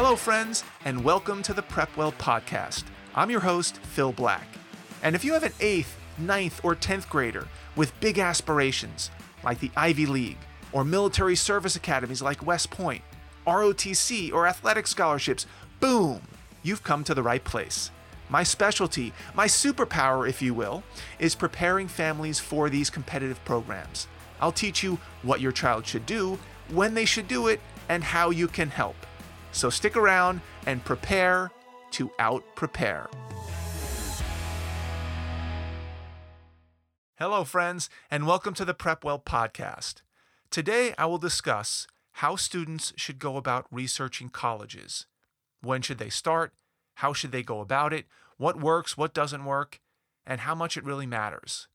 Hello, friends, and welcome to the Prepwell Podcast. I'm your host, Phil Black. And if you have an 8th, ninth, or 10th grader with big aspirations, like the Ivy League, or military service academies like West Point, ROTC, or athletic scholarships, boom, you've come to the right place. My specialty, my superpower, if you will, is preparing families for these competitive programs. I'll teach you what your child should do, when they should do it, and how you can help. So stick around and prepare to out prepare. Hello, friends, and welcome to the Prepwell podcast. Today, I will discuss how students should go about researching colleges. When should they start? How should they go about it? What works, what doesn't work, and how much it really matters.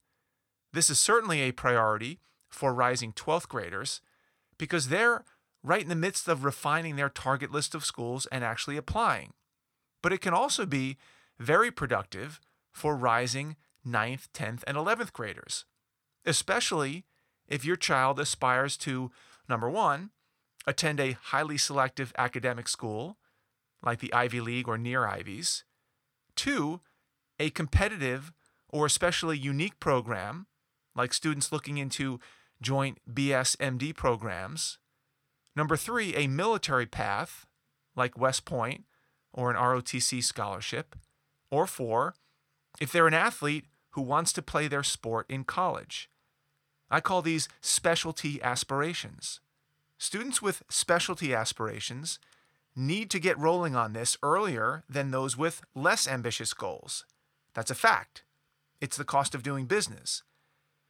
This is certainly a priority for rising 12th graders because they're right in the midst of refining their target list of schools and actually applying. But it can also be very productive for rising 9th, 10th, and 11th graders, especially if your child aspires to, number one, attend a highly selective academic school like the Ivy League or near Ivies, two, a competitive or especially unique program like students looking into joint BS MD programs, number three, a military path like West Point or an ROTC scholarship, or four, if they're an athlete who wants to play their sport in college. I call these specialty aspirations. Students with specialty aspirations need to get rolling on this earlier than those with less ambitious goals. That's a fact. It's the cost of doing business.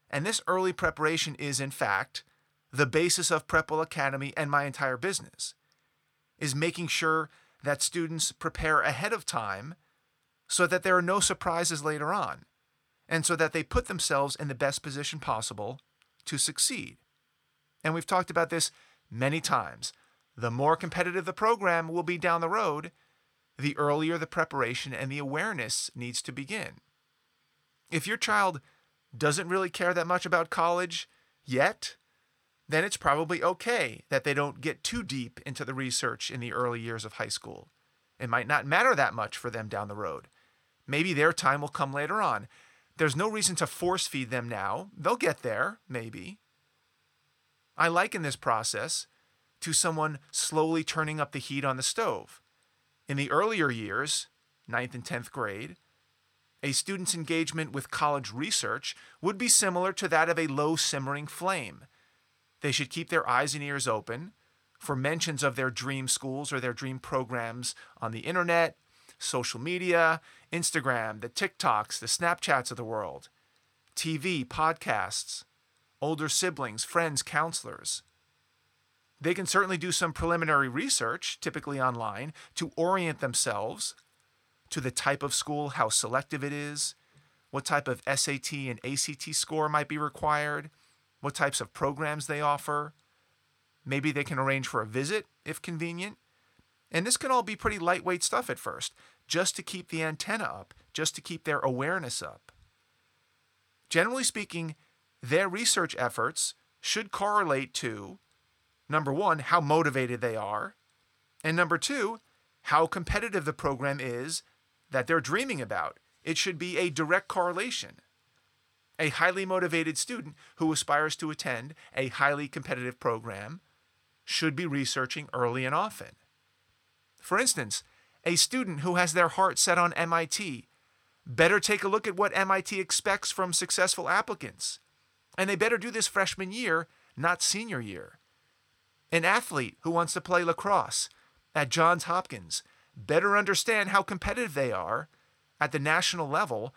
And this early preparation is, in fact, the basis of Prepwell Academy and my entire business, is making sure that students prepare ahead of time so that there are no surprises later on and so that they put themselves in the best position possible to succeed. And we've talked about this many times. The more competitive the program will be down the road, the earlier the preparation and the awareness needs to begin. If your child doesn't really care that much about college yet, then it's probably okay that they don't get too deep into the research in the early years of high school. It might not matter that much for them down the road. Maybe their time will come later on. There's no reason to force feed them now. They'll get there, maybe. I liken this process to someone slowly turning up the heat on the stove. In the earlier years, ninth and 10th grade, a student's engagement with college research would be similar to that of a low simmering flame. They should keep their eyes and ears open for mentions of their dream schools or their dream programs on the internet, social media, Instagram, the TikToks, the Snapchats of the world, TV, podcasts, older siblings, friends, counselors. They can certainly do some preliminary research, typically online, to orient themselves to the type of school, how selective it is, what type of SAT and ACT score might be required, what types of programs they offer. Maybe they can arrange for a visit if convenient. And this can all be pretty lightweight stuff at first just to keep the antenna up, just to keep their awareness up. Generally speaking, their research efforts should correlate to number one, how motivated they are, and number two, how competitive the program is that they're dreaming about. It should be a direct correlation. A highly motivated student who aspires to attend a highly competitive program should be researching early and often. For instance, a student who has their heart set on MIT better take a look at what MIT expects from successful applicants. And they better do this freshman year, not senior year. An athlete who wants to play lacrosse at Johns Hopkins better understand how competitive they are at the national level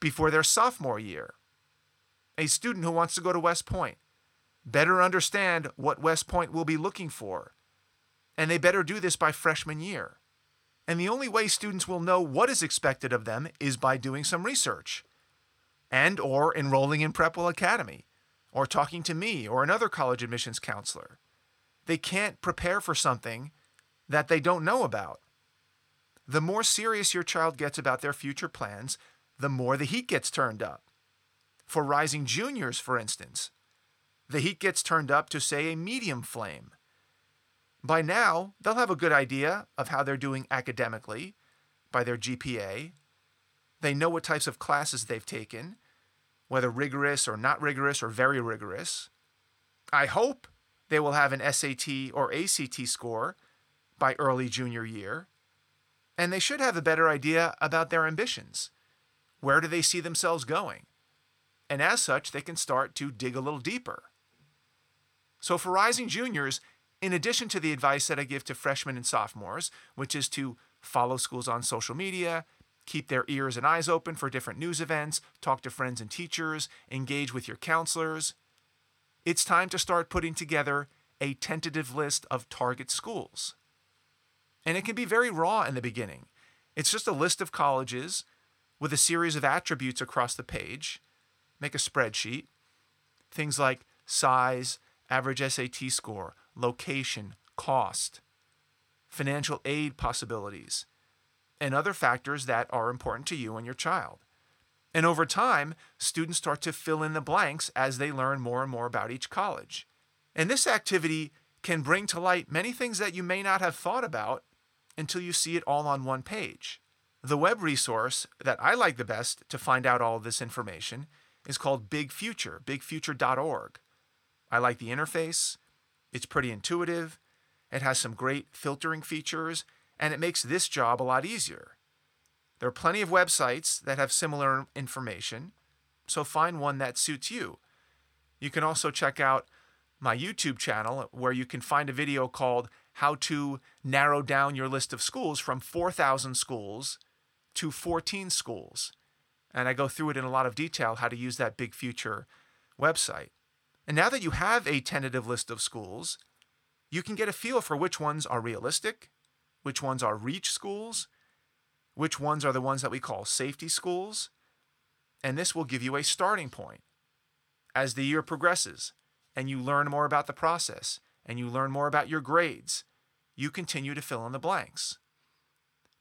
before their sophomore year. A student who wants to go to West Point better understand what West Point will be looking for. And they better do this by freshman year. And the only way students will know what is expected of them is by doing some research and or enrolling in Prepwell Academy or talking to me or another college admissions counselor. They can't prepare for something that they don't know about. The more serious your child gets about their future plans, the more the heat gets turned up. For rising juniors, for instance, the heat gets turned up to, say, a medium flame. By now, they'll have a good idea of how they're doing academically by their GPA. They know what types of classes they've taken, whether rigorous or not rigorous or very rigorous. I hope they will have an SAT or ACT score by early junior year. And they should have a better idea about their ambitions. Where do they see themselves going? And as such, they can start to dig a little deeper. So, for rising juniors, in addition to the advice that I give to freshmen and sophomores, which is to follow schools on social media, keep their ears and eyes open for different news events, talk to friends and teachers, engage with your counselors, it's time to start putting together a tentative list of target schools. And it can be very raw in the beginning. It's just a list of colleges with a series of attributes across the page. Make a spreadsheet. Things like size, average SAT score, location, cost, financial aid possibilities, and other factors that are important to you and your child. And over time, students start to fill in the blanks as they learn more and more about each college. And this activity can bring to light many things that you may not have thought about until you see it all on one page. The web resource that I like the best to find out all this information is called Big Future, bigfuture.org. I like the interface, it's pretty intuitive, it has some great filtering features, and it makes this job a lot easier. There are plenty of websites that have similar information, so find one that suits you. You can also check out my YouTube channel where you can find a video called How to Narrow Down Your List of Schools from 4,000 schools to 14 schools. And I go through it in a lot of detail how to use that Big Future website. And now that you have a tentative list of schools, you can get a feel for which ones are realistic, which ones are reach schools, which ones are the ones that we call safety schools, and this will give you a starting point. As the year progresses and you learn more about the process and you learn more about your grades, you continue to fill in the blanks.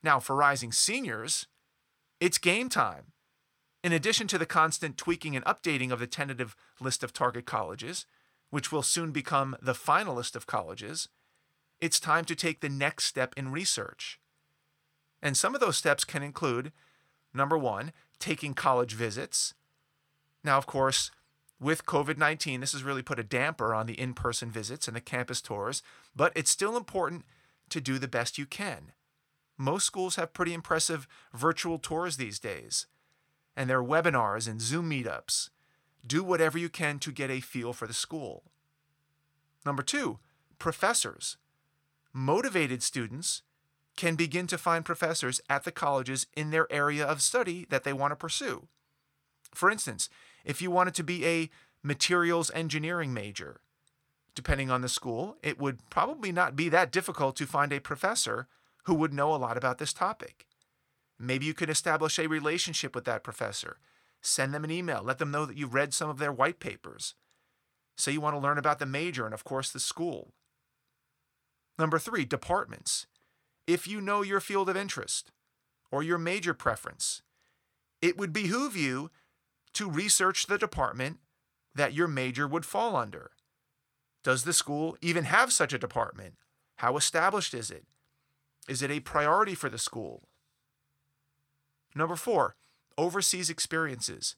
Now, for rising seniors, it's game time. In addition to the constant tweaking and updating of the tentative list of target colleges, which will soon become the final list of colleges, it's time to take the next step in research. And some of those steps can include number one, taking college visits. Now, of course, with COVID 19, this has really put a damper on the in person visits and the campus tours, but it's still important to do the best you can. Most schools have pretty impressive virtual tours these days and their webinars and Zoom meetups. Do whatever you can to get a feel for the school. Number two, professors. Motivated students can begin to find professors at the colleges in their area of study that they want to pursue. For instance, if you wanted to be a materials engineering major, depending on the school, it would probably not be that difficult to find a professor who would know a lot about this topic. Maybe you could establish a relationship with that professor. Send them an email. Let them know that you've read some of their white papers. Say you want to learn about the major and, of course, the school. Number three, departments. If you know your field of interest or your major preference, it would behoove you to research the department that your major would fall under. Does the school even have such a department? How established is it? Is it a priority for the school? Number four, overseas experiences.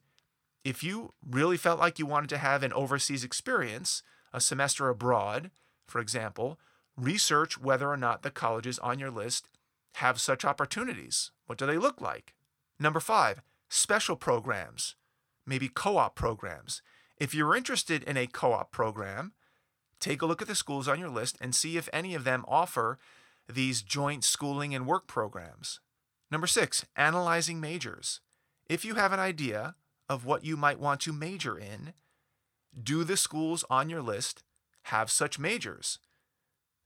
If you really felt like you wanted to have an overseas experience, a semester abroad, for example, research whether or not the colleges on your list have such opportunities. What do they look like? Number five, special programs, maybe co op programs. If you're interested in a co op program, take a look at the schools on your list and see if any of them offer these joint schooling and work programs. Number six, analyzing majors. If you have an idea of what you might want to major in, do the schools on your list have such majors?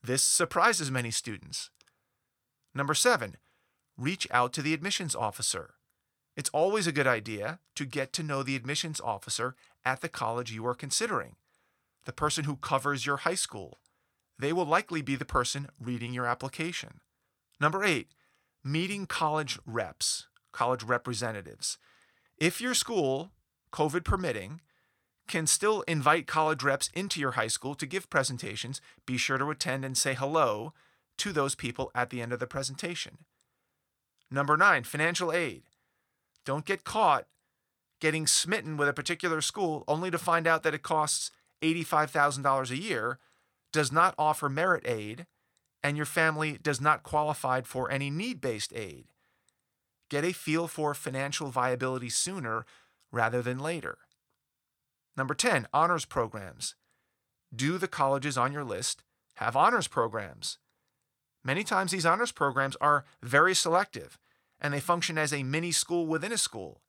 This surprises many students. Number seven, reach out to the admissions officer. It's always a good idea to get to know the admissions officer at the college you are considering, the person who covers your high school. They will likely be the person reading your application. Number eight, meeting college reps, college representatives. If your school, COVID permitting, can still invite college reps into your high school to give presentations. Be sure to attend and say hello to those people at the end of the presentation. Number nine, financial aid. Don't get caught getting smitten with a particular school only to find out that it costs $85,000 a year, does not offer merit aid, and your family does not qualify for any need based aid. Get a feel for financial viability sooner rather than later. Number 10, honors programs. Do the colleges on your list have honors programs? Many times these honors programs are very selective and they function as a mini school within a school.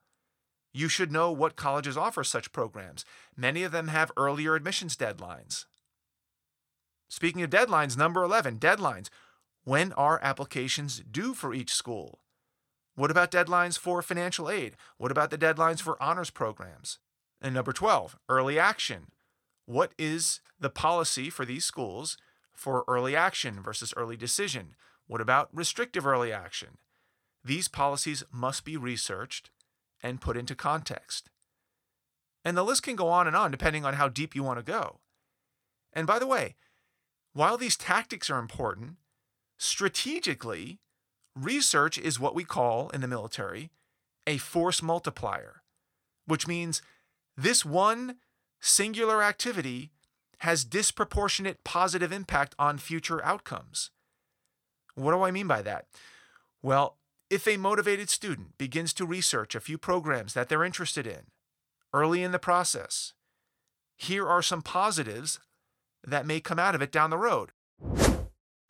You should know what colleges offer such programs. Many of them have earlier admissions deadlines. Speaking of deadlines, number 11, deadlines. When are applications due for each school? What about deadlines for financial aid? What about the deadlines for honors programs? And number 12, early action. What is the policy for these schools for early action versus early decision? What about restrictive early action? These policies must be researched and put into context. And the list can go on and on depending on how deep you want to go. And by the way, while these tactics are important, strategically, research is what we call in the military a force multiplier, which means this one singular activity has disproportionate positive impact on future outcomes. What do I mean by that? Well, if a motivated student begins to research a few programs that they're interested in early in the process, here are some positives that may come out of it down the road.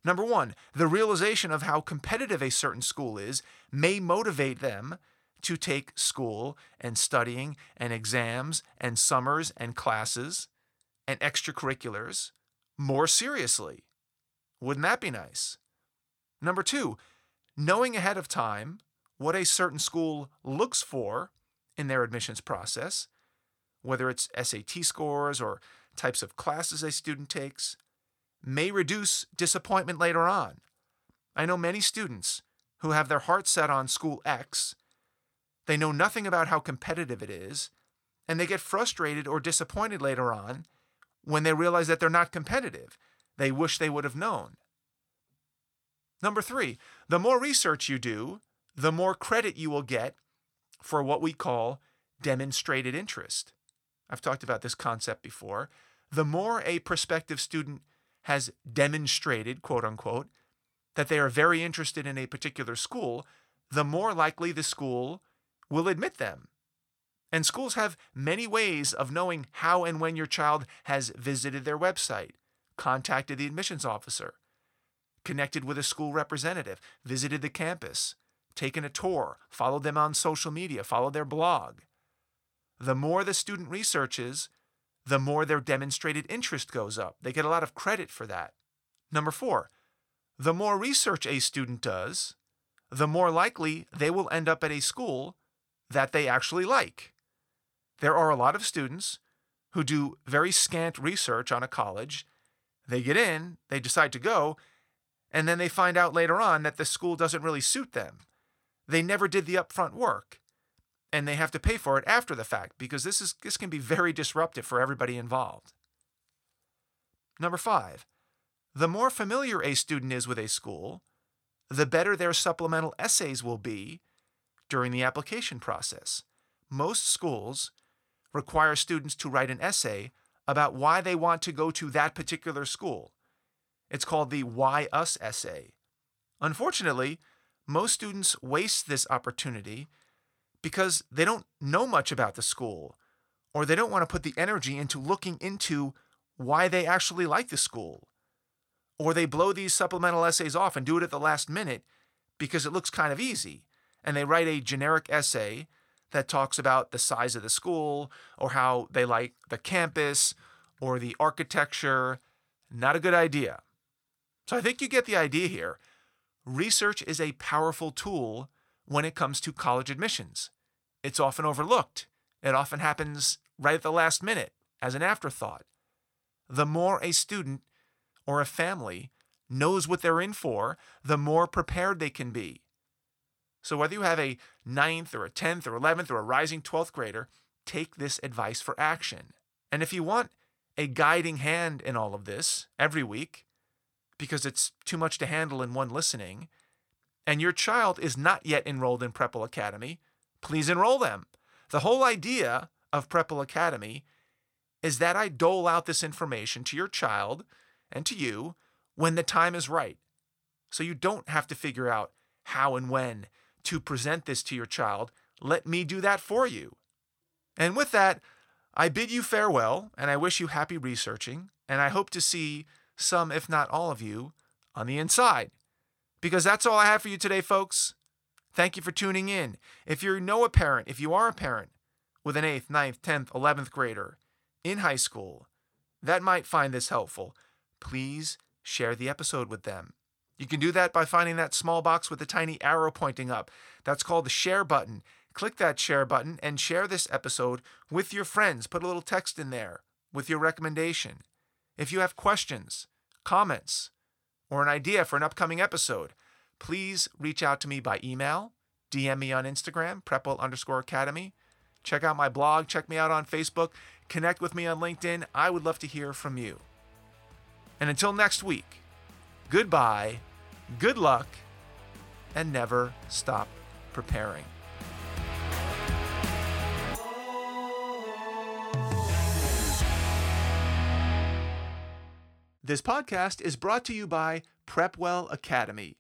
Number one, the realization of how competitive a certain school is may motivate them to take school and studying and exams and summers and classes and extracurriculars more seriously. Wouldn't that be nice? Number two, knowing ahead of time what a certain school looks for in their admissions process, whether it's SAT scores or types of classes a student takes, may reduce disappointment later on. I know many students who have their hearts set on school X, they know nothing about how competitive it is, and they get frustrated or disappointed later on when they realize that they're not competitive. They wish they would have known. Number three, the more research you do, the more credit you will get for what we call demonstrated interest. I've talked about this concept before. The more a prospective student has demonstrated, quote unquote, that they are very interested in a particular school, the more likely the school will admit them. And schools have many ways of knowing how and when your child has visited their website, contacted the admissions officer, connected with a school representative, visited the campus, taken a tour, followed them on social media, followed their blog. The more the student researches, the more their demonstrated interest goes up. They get a lot of credit for that. Number four, the more research a student does, the more likely they will end up at a school that they actually like. There are a lot of students who do very scant research on a college. They get in, they decide to go, and then they find out later on that the school doesn't really suit them. They never did the upfront work, and they have to pay for it after the fact because this is this can be very disruptive for everybody involved. Number 5. The more familiar a student is with a school, the better their supplemental essays will be during the application process. Most schools require students to write an essay about why they want to go to that particular school. It's called the Why Us essay. Unfortunately, most students waste this opportunity because they don't know much about the school or they don't want to put the energy into looking into why they actually like the school. Or they blow these supplemental essays off and do it at the last minute because it looks kind of easy. And they write a generic essay that talks about the size of the school or how they like the campus or the architecture. Not a good idea. So I think you get the idea here. Research is a powerful tool when it comes to college admissions. It's often overlooked. It often happens right at the last minute as an afterthought. The more a student or a family knows what they're in for, the more prepared they can be. So, whether you have a ninth or a 10th or 11th or a rising 12th grader, take this advice for action. And if you want a guiding hand in all of this every week, because it's too much to handle in one listening, and your child is not yet enrolled in Prepwell Academy, please enroll them. The whole idea of Prepwell Academy is that I dole out this information to your child and to you when the time is right. So you don't have to figure out how and when to present this to your child. Let me do that for you. And with that, I bid you farewell and I wish you happy researching. And I hope to see some, if not all of you, on the inside. Because that's all I have for you today, folks. Thank you for tuning in. If you know a parent, if you are a parent with an 8th, 9th, 10th, 11th grader in high school that might find this helpful, please share the episode with them. You can do that by finding that small box with the tiny arrow pointing up. That's called the share button. Click that share button and share this episode with your friends. Put a little text in there with your recommendation. If you have questions, comments, or an idea for an upcoming episode, please reach out to me by email, DM me on Instagram, prepwell underscore academy. Check out my blog, check me out on Facebook, connect with me on LinkedIn. I would love to hear from you. And until next week, goodbye, good luck, and never stop preparing. This podcast is brought to you by Prepwell Academy.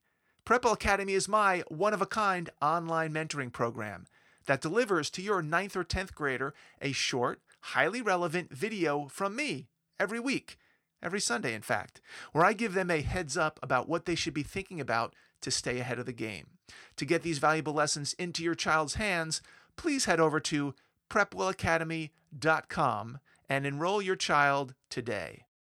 Prepwell Academy is my one of a kind online mentoring program that delivers to your 9th or 10th grader a short, highly relevant video from me every week, every Sunday, in fact, where I give them a heads up about what they should be thinking about to stay ahead of the game. To get these valuable lessons into your child's hands, please head over to prepwellacademy.com and enroll your child today.